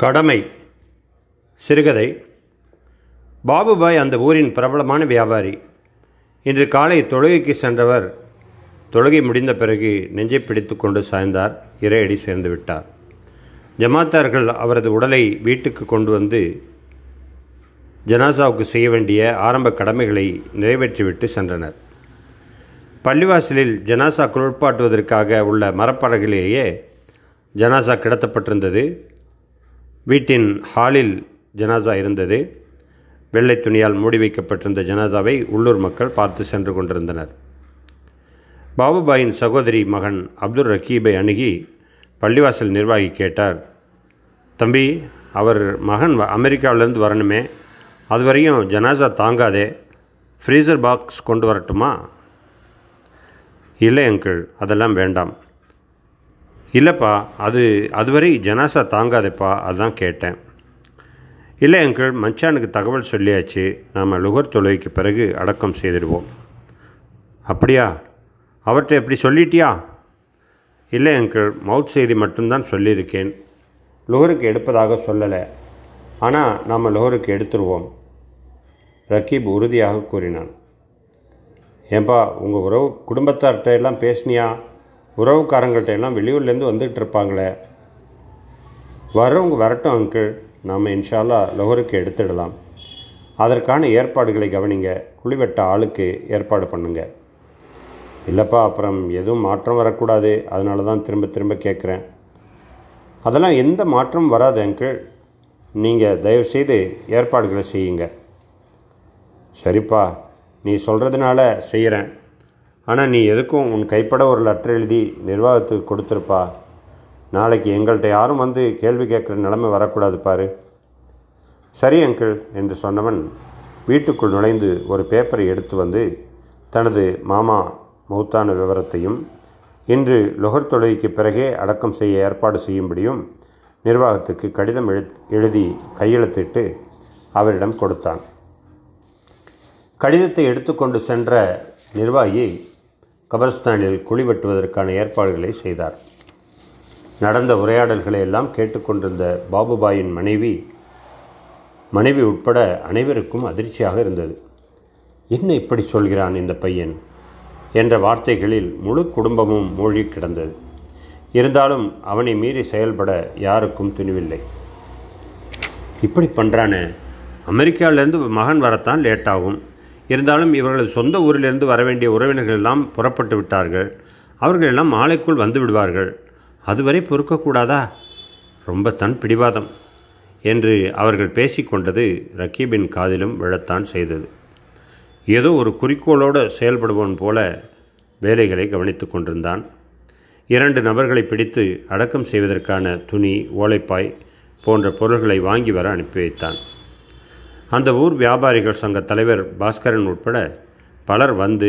கடமை சிறுகதை. பாபுபாய் அந்த ஊரின் பிரபலமான வியாபாரி. இன்று காலை தொழுகைக்கு சென்றவர் தொழுகை முடிந்த பிறகு நெஞ்சை பிடித்து கொண்டு சாய்ந்தார் இறையடி சேர்ந்து விட்டார். ஜமாத்தார்கள் அவரது உடலை வீட்டுக்கு கொண்டு வந்து ஜனாசாவுக்கு செய்ய வேண்டிய ஆரம்ப கடமைகளை நிறைவேற்றிவிட்டு சென்றனர். பள்ளிவாசலில் ஜனாசா குளிர்பாட்டுவதற்காக உள்ள மரப்படகிலேயே ஜனாசா கிடத்தப்பட்டிருந்தது. வீட்டின் ஹாலில் ஜனாசா இருந்தது. வெள்ளை துணியால் மூடி வைக்கப்பட்டிருந்த ஜனாசாவை உள்ளூர் மக்கள் பார்த்து சென்று கொண்டிருந்தனர். பாபுபாயின் சகோதரி மகன் அப்துல் ரக்கீபை அணுகி பள்ளிவாசல் நிர்வாகி கேட்டார். தம்பி அவர் மகன் வ- அமெரிக்காவிலேருந்து வரணுமே. அது வரையும் ஜனாசா தாங்காதே. ஃப்ரீசர் பாக்ஸ் கொண்டு வரட்டுமா? இல்லை அங்கிள். அதெல்லாம் வேண்டாம். இல்லைப்பா அது அதுவரை ஜனாசா தாங்காதேப்பா அதான் கேட்டேன். இல்லை அங்கிள் மச்சானுக்கு தகவல் சொல்லியாச்சு. நாம் லுகர் தொழுகைக்கு பிறகு அடக்கம் செய்திடுவோம். அப்படியா? அவர்கிட்ட எப்படி சொல்லிட்டியா? இல்லை அங்கிள் மவுத் செய்தி மட்டும்தான் சொல்லியிருக்கேன். லுகருக்கு எடுப்பதாக சொல்லலை. ஆனால் நாம் லுகருக்கு எடுத்துருவோம். ரக்கீப் உறுதியாக கூறினான். ஏன்பா உங்கள் உறவு குடும்பத்தார்கிட்ட எல்லாம் பேசினியா? உறவுக்காரங்கள்ட்ட எல்லாம் வெளியூர்லேருந்து வந்துகிட்டு இருப்பாங்களே வரவங்க வரட்டும் அங்கிள் நாம் இன்ஷால்லா லோகருக்கு எடுத்துடலாம். அதற்கான ஏற்பாடுகளை கவனிங்க. குழிவெட்ட ஆளுக்கு ஏற்பாடு பண்ணுங்க. இல்லைப்பா அப்புறம் எதுவும் மாற்றம் வரக்கூடாது. அதனால தான் திரும்ப திரும்ப கேட்குறேன். அதெல்லாம் எந்த மாற்றமும் வராது அங்கிள் நீங்கள் தயவுசெய்து ஏற்பாடுகளை செய்யுங்க. சரிப்பா நீ சொல்கிறதுனால செய்கிறேன் ஆனால் நீ எதுக்கும் உன் கைப்பட ஒரு லெட்டர் எழுதி நிர்வாகத்துக்கு கொடுத்துருப்பா. நாளைக்கு எங்கள்கிட்ட யாரும் வந்து கேள்வி கேட்குற நிலைமை வரக்கூடாது பாரு. சரி அங்கிள் என்று சொன்னவன் வீட்டுக்குள் நுழைந்து ஒரு பேப்பரை எடுத்து வந்து தனது மாமா மௌத்தான விவரத்தையும் இன்று லொகர் தொழுகைக்கு பிறகே அடக்கம் செய்ய ஏற்பாடு செய்யும்படியும் நிர்வாகத்துக்கு கடிதம் எழுதி கையெழுத்திட்டு அவரிடம் கொடுத்தான். கடிதத்தை எடுத்துக்கொண்டு சென்ற நிர்வாகி கபரஸ்தானில் குழி வெட்டுவதற்கான ஏற்பாடுகளை செய்தார். நடந்த உரையாடல்களை எல்லாம் கேட்டுக்கொண்டிருந்த பாபுபாயின் மனைவி மனைவி உட்பட அனைவருக்கும் அதிர்ச்சியாக இருந்தது. என்ன இப்படி சொல்கிறான் இந்த பையன்? என்ற வார்த்தைகளில் முழு குடும்பமும் மூழ்கி கிடந்தது. இருந்தாலும் அவனை மீறி செயல்பட யாருக்கும் துணிவில்லை. இப்படி பண்ணுறானே அமெரிக்காவிலேருந்து மகன் வரத்தான் லேட் ஆகும் இருந்தாலும் இவர்களது சொந்த ஊரிலிருந்து வர வேண்டிய உறவினர்கள் எல்லாம் புறப்பட்டு விட்டார்கள். அவர்கள் எல்லாம் மாலைக்குள் வந்து விடுவார்கள். அதுவரை பொறுக்கக்கூடாதா? ரொம்ப தன் பிடிவாதம் என்று அவர்கள் பேசிக்கொண்டது ரக்கீபின் காதிலும் விழத்தான் செய்தது. ஏதோ ஒரு குறிக்கோளோடு செயல்படுவன் போல வேலைகளை கவனித்து கொண்டிருந்தான். இரண்டு நபர்களை பிடித்து அடக்கம் செய்வதற்கான துணி ஓலைப்பாய் போன்ற பொருள்களை வாங்கி வர அனுப்பி வைத்தான். அந்த ஊர் வியாபாரிகள் சங்க தலைவர் பாஸ்கரன் உட்பட பலர் வந்து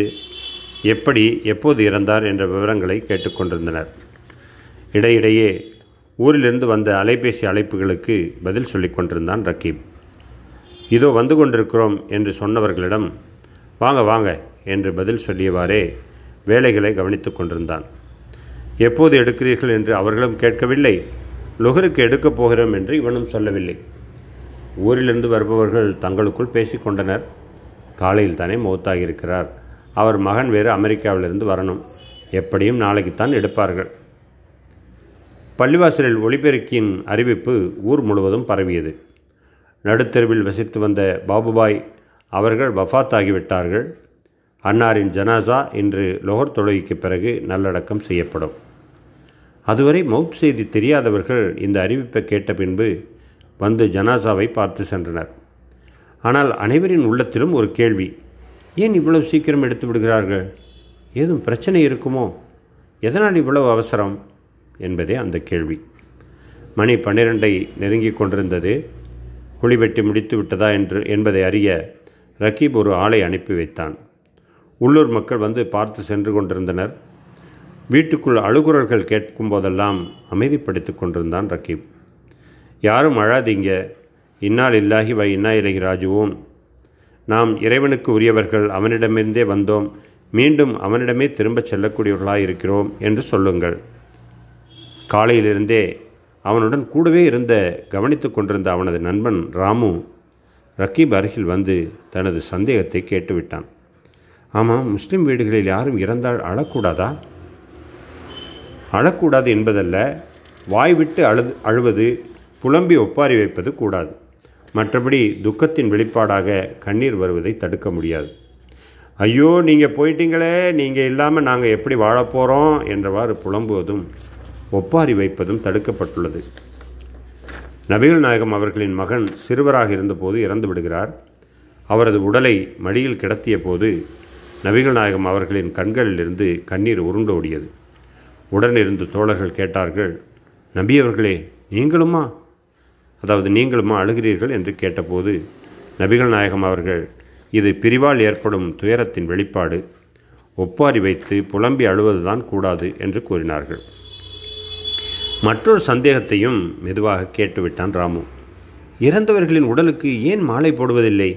எப்படி எப்போது இறந்தார் என்ற விவரங்களை கேட்டுக்கொண்டிருந்தனர். இடையிடையே ஊரிலிருந்து வந்த அலைபேசி அழைப்புகளுக்கு பதில் சொல்லிக் கொண்டிருந்தான் ரக்கீப். இதோ வந்து கொண்டிருக்கிறோம் என்று சொன்னவர்களிடம் வாங்க வாங்க என்று பதில் சொல்லியவாறே வேலைகளை கவனித்து கொண்டிருந்தான். எப்போது எடுக்கிறீர்கள் என்று அவர்களும் கேட்கவில்லை. லுகருக்கு எடுக்கப் போகிறோம் என்று இவனும் சொல்லவில்லை. ஊரிலிருந்து வருபவர்கள் தங்களுக்குள் பேசிக்கொண்டனர். காலையில் தானே மௌத்தாகியிருக்கிறார். அவர் மகன் வேறு அமெரிக்காவிலிருந்து வரணும். எப்படியும் நாளைக்குத்தான் எடுப்பார்கள். பள்ளிவாசலில் ஒளிபெருக்கியின் அறிவிப்பு ஊர் முழுவதும் பரவியது. நடுத்தெருவில் வசித்து வந்த பாபுபாய் அவர்கள் வஃத்தாகிவிட்டார்கள். அன்னாரின் ஜனாசா இன்று லொஹர் தொழுகைக்கு பிறகு நல்லடக்கம் செய்யப்படும். அதுவரை மவுத் செய்தி தெரியாதவர்கள் இந்த அறிவிப்பை கேட்ட பின்பு வந்து ஜனாசாவை பார்த்து சென்றனர். ஆனால் அனைவரின் உள்ளத்திலும் ஒரு கேள்வி ஏன் இவ்வளவு சீக்கிரம் எடுத்து விடுகிறார்கள்? ஏதும் பிரச்சனை இருக்குமோ? எதனால் இவ்வளவு அவசரம்? என்பதே அந்த கேள்வி. மணி பன்னிரெண்டை நெருங்கிக் கொண்டிருந்தது. குழி வெட்டி முடித்து விட்டதா என்று என்பதை அறிய ரக்கீப் ஒரு ஆளை அனுப்பி வைத்தான். உள்ளூர் மக்கள் வந்து பார்த்து சென்று கொண்டிருந்தனர். வீட்டுக்குள் அழுகுரல்கள் கேட்கும் போதெல்லாம் அமைதிப்படுத்திக் கொண்டிருந்தான் ரக்கீப் யாரும் அழாதீங்க. இன்னால் இல்லாஹி வை இன்னா இலகி ராஜுவோம் நாம் இறைவனுக்கு உரியவர்கள் அவனிடமிருந்தே வந்தோம். மீண்டும் அவனிடமே திரும்பச் செல்லக்கூடியவர்களாக இருக்கிறோம் என்று சொல்லுங்கள். காலையிலிருந்தே அவனுடன் கூடவே இருந்த கவனித்து கொண்டிருந்த அவனது நண்பன் ராமு ரக்கீப் அருகில் வந்து தனது சந்தேகத்தை கேட்டுவிட்டான். ஆமாம் முஸ்லிம் வீடுகளில் யாரும் இறந்தால் அழக்கூடாதா? அழக்கூடாது என்பதல்ல. வாய் விட்டு அழு அழுவது புலம்பி ஒப்பாரி வைப்பது கூடாது. மற்றபடி துக்கத்தின் வெளிப்பாடாக கண்ணீர் வருவதை தடுக்க முடியாது. ஐயோ நீங்கள் போயிட்டீங்களே நீங்கள் இல்லாமல் நாங்கள் எப்படி வாழப்போகிறோம் என்றவாறு புலம்புவதும் ஒப்பாரி வைப்பதும் தடுக்கப்பட்டுள்ளது. நபிகள் நாயகம் அவர்களின் மகன் சிறுவராக இருந்தபோது இறந்து விடுகிறார். அவரது உடலை மடியில் கிடத்திய போது நபிகள் நாயகம் அவர்களின் கண்களிலிருந்து கண்ணீர் உருண்டோடியது. உடனிருந்து தோழர்கள் கேட்டார்கள் நம்பியவர்களே நீங்களுமா? அதாவது நீங்களுமா அழுகிறீர்கள் என்று கேட்டபோது நபிகள் நாயகம் அவர்கள் இது பிரிவால் ஏற்படும் துயரத்தின் வெளிப்பாடு. ஒப்பாரி வைத்து புலம்பி அழுவதுதான் கூடாது என்று கூறினார்கள். மற்றொரு சந்தேகத்தையும் மெதுவாக கேட்டுவிட்டான் ராமு. இறந்தவர்களின் உடலுக்கு ஏன் மாலை போடுவதில்லை?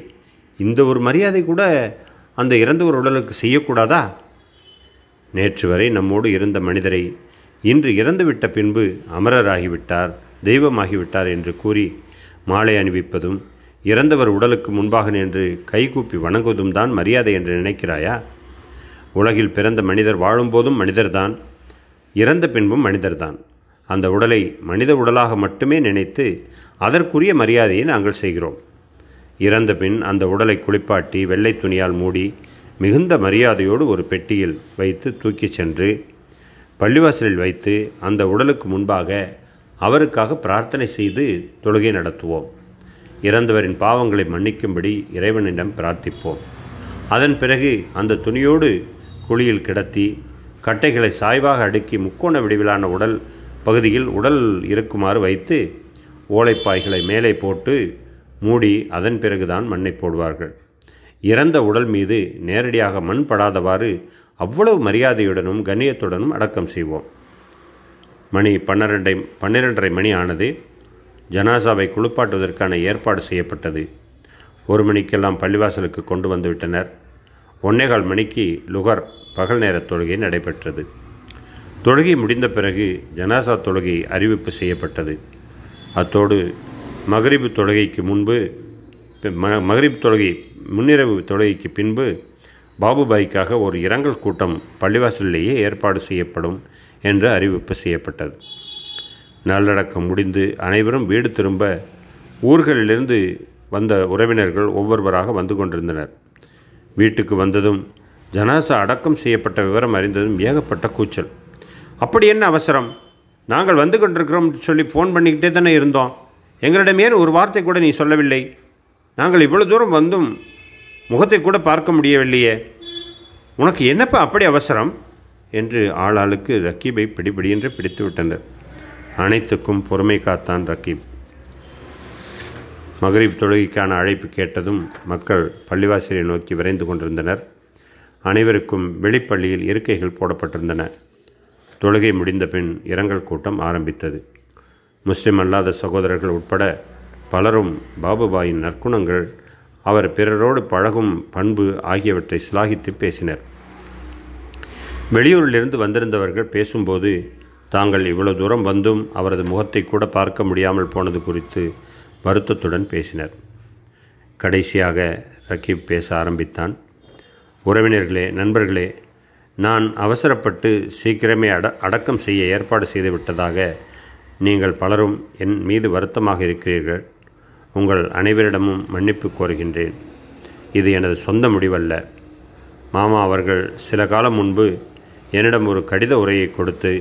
இந்த ஒரு மரியாதை கூட அந்த இறந்தவர் உடலுக்கு செய்யக்கூடாதா? நேற்று வரை நம்மோடு இருந்த மனிதரை இன்று இறந்துவிட்ட பின்பு அமரராகிவிட்டார். தெய்வமாகிவிட்டார் என்று கூறி மாலை அணிவிப்பதும் இறந்தவர் உடலுக்கு முன்பாக நின்று கைகூப்பி வணங்குவதும் தான் மரியாதை என்று நினைக்கிறாயா? உலகில் பிறந்த மனிதர் வாழும்போதும் மனிதர்தான் இறந்த பின்பும் மனிதர்தான். அந்த உடலை மனித உடலாக மட்டுமே நினைத்து அதற்குரிய மரியாதையை நாங்கள் செய்கிறோம். இறந்த பின் அந்த உடலை குளிப்பாட்டி வெள்ளை துணியால் மூடி மிகுந்த மரியாதையோடு ஒரு பெட்டியில் வைத்து தூக்கிச் சென்று பள்ளிவாசலில் வைத்து அந்த உடலுக்கு முன்பாக அவருக்காக பிரார்த்தனை செய்து தொழுகை நடத்துவோம். இறந்தவரின் பாவங்களை மன்னிக்கும்படி இறைவனிடம் பிரார்த்திப்போம். அதன் பிறகு அந்த துணியோடு குழியில் கிடத்தி கட்டைகளை சாய்வாக அடுக்கி முக்கோண வடிவிலான உடல் பகுதியில் உடல் இருக்குமாறு வைத்து ஓலைப்பாய்களை மேலே போட்டு மூடி அதன் பிறகுதான் மண்ணை போடுவார்கள். இறந்த உடல் மீது நேரடியாக மண் படாதவாறு அவ்வளவு மரியாதையுடனும் கண்ணியத்துடனும் அடக்கம் செய்வோம். மணி பன்னிரெண்டை பன்னிரெண்டரை மணி ஆனது ஜனாசாவை குளிப்பாட்டுவதற்கான ஏற்பாடு செய்யப்பட்டது. ஒரு மணிக்கெல்லாம் பள்ளிவாசலுக்கு கொண்டு வந்துவிட்டனர் ஒன்னேகால் மணிக்கு லுகர் பகல் நேர தொழுகை நடைபெற்றது. தொழுகை முடிந்த பிறகு ஜனாசா தொழுகை அறிவிப்பு செய்யப்பட்டது. அத்தோடு மகரிபு தொழுகைக்கு முன்பு ம மகரிப் தொழுகை முன்னிரவு தொழுகைக்கு பின்பு பாபுபாய்க்காக ஒரு இரங்கல் கூட்டம் பள்ளிவாசலிலேயே ஏற்பாடு செய்யப்படும். என்று அறிவிப்பு செய்யப்பட்டது. நல்லடக்கம் முடிந்து அனைவரும் வீடு திரும்ப ஊர்களிலிருந்து வந்த உறவினர்கள் ஒவ்வொருவராக வந்து கொண்டிருந்தனர். வீட்டுக்கு வந்ததும் ஜனாசா அடக்கம் செய்யப்பட்ட விவரம் அறிந்ததும் ஏகப்பட்ட கூச்சல். அப்படி என்ன அவசரம்? நாங்கள் வந்து கொண்டிருக்கிறோம் சொல்லி ஃபோன் பண்ணிக்கிட்டே தானே இருந்தோம். எங்களிடம் ஏன் ஒரு வார்த்தை கூட நீ சொல்லவில்லை? நாங்கள் இவ்வளவு தூரம் வந்தும் முகத்தை கூட பார்க்க முடியவில்லையே. உனக்கு என்னப்பா அப்படி அவசரம்? என்று ஆளாளுக்கு ரக்கீபை பிடிபிடியென்று பிடித்து விட்டனர் அனைத்துக்கும் பொறுமை காத்தான் ரக்கீப். மகரிப் தொழுகைக்கான அழைப்பு கேட்டதும் மக்கள் பள்ளிவாசலை நோக்கி விரைந்து கொண்டிருந்தனர். அனைவருக்கும் வெளிப்பள்ளியில் இருக்கைகள் போடப்பட்டிருந்தன. தொழுகை முடிந்த பின் இரங்கல் கூட்டம் ஆரம்பித்தது. முஸ்லிம் அல்லாத சகோதரர்கள் உட்பட பலரும் பாபுபாயின் நற்குணங்கள் அவர் பிறரோடு பழகும் பண்பு ஆகியவற்றை சிலாகித்து பேசினர். வெளியூரிலிருந்து வந்திருந்தவர்கள் பேசும்போது தாங்கள் இவ்வளவு தூரம் வந்தும் அவரது முகத்தை கூட பார்க்க முடியாமல் போனது குறித்து வருத்தத்துடன் பேசினர். கடைசியாக ரக்கீப் பேச ஆரம்பித்தான். உறவினர்களே நண்பர்களே நான் அவசரப்பட்டு சீக்கிரமே அட அடக்கம் செய்ய ஏற்பாடு செய்துவிட்டதாக நீங்கள் பலரும் என் மீது வருத்தமாக இருக்கிறீர்கள். உங்கள் அனைவரிடமும் மன்னிப்பு கோருகின்றேன். இது எனது சொந்த முடிவல்ல. மாமா அவர்கள் சில காலம் முன்பு என்னிடம் ஒரு கடித உரையை கொடுத்து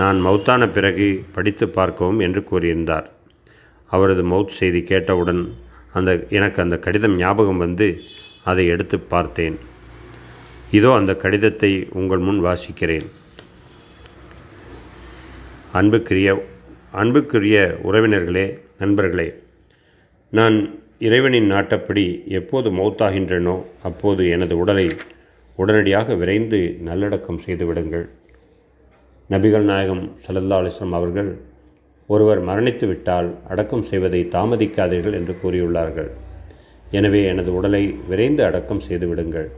நான் மௌத்தான பிறகு படித்து பார்க்கவும் என்று கூறியிருந்தார். அவரது மவுத் செய்தி கேட்டவுடன் அந்த எனக்கு அந்த கடிதம் ஞாபகம் வந்து அதை எடுத்து பார்த்தேன். இதோ அந்த கடிதத்தை உங்கள் முன் வாசிக்கிறேன். அன்புக்குரிய அன்புக்குரிய உறவினர்களே நண்பர்களே நான் இறைவனின் நாட்டப்படி எப்போது மௌத்தாகின்றனோ அப்போது எனது உடலை உடனடியாக விரைந்து நல்லடக்கம் செய்து விடுங்கள் நபிகள் நாயகம் சல்லல்லா அலிஸ்லாம் அவர்கள் ஒருவர் மரணித்து விட்டால் அடக்கம் செய்வதை தாமதிக்காதீர்கள் என்று கூறியுள்ளார்கள். எனவே எனது உடலை விரைந்து அடக்கம் செய்து விடுங்கள்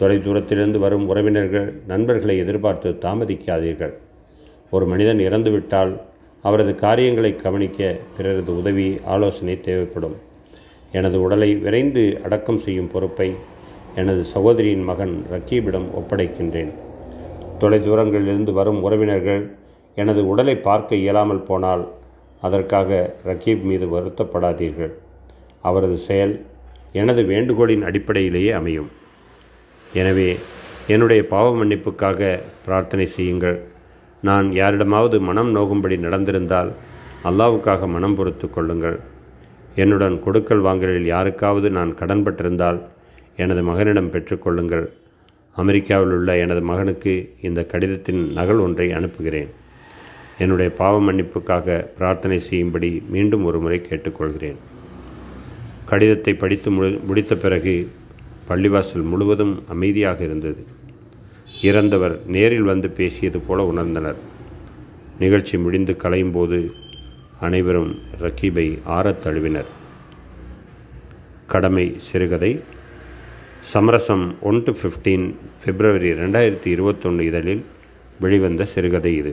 தொலை தூரத்திலிருந்து வரும் உறவினர்கள் நண்பர்களை எதிர்பார்த்து தாமதிக்காதீர்கள். ஒரு மனிதன் இறந்துவிட்டால் அவரது காரியங்களை கவனிக்க பிறரது உதவி ஆலோசனை தேவைப்படும். எனது உடலை விரைந்து அடக்கம் செய்யும் பொறுப்பை எனது சகோதரியின் மகன் ரக்கீபிடம் ஒப்படைக்கின்றேன். தொலைதூரங்களிலிருந்து வரும் உறவினர்கள் எனது உடலை பார்க்க இயலாமல் போனால் அதற்காக ரக்கீப் மீது வருத்தப்படாதீர்கள். அவரது செயல் எனது வேண்டுகோளின் அடிப்படையிலேயே அமையும். எனவே என்னுடைய பாவ மன்னிப்புக்காக பிரார்த்தனை செய்யுங்கள். நான் யாரிடமாவது மனம் நோகும்படி நடந்திருந்தால் அல்லாவுக்காக மனம் பொறுத்து கொள்ளுங்கள். என்னுடன் கொடுக்கல் வாங்கலில் யாருக்காவது நான் கடன்பட்டிருந்தால் எனது மகனிடம் பெற்றுக்கொள்ளுங்கள். அமெரிக்காவில் உள்ள எனது மகனுக்கு இந்த கடிதத்தின் நகல் ஒன்றை அனுப்புகிறேன். என்னுடைய பாவ மன்னிப்புக்காக பிரார்த்தனை செய்யும்படி மீண்டும் ஒரு முறை கேட்டுக்கொள்கிறேன். கடிதத்தை படித்து முடி முடித்த பிறகு பள்ளிவாசல் முழுவதும் அமைதியாக இருந்தது. இறந்தவர் நேரில் வந்து பேசியது போல உணர்ந்தனர். நிகழ்ச்சி முடிந்து கலையும் போது அனைவரும் ரக்கீபை ஆறத் தழுவினர் கடமை சிறுகதை சமரசம் ஒன் டு ஃபிஃப்டீன் பிப்ரவரி ரெண்டாயிரத்தி இருபத்தொன்று இதழில் வெளிவந்த சிறுகதை இது.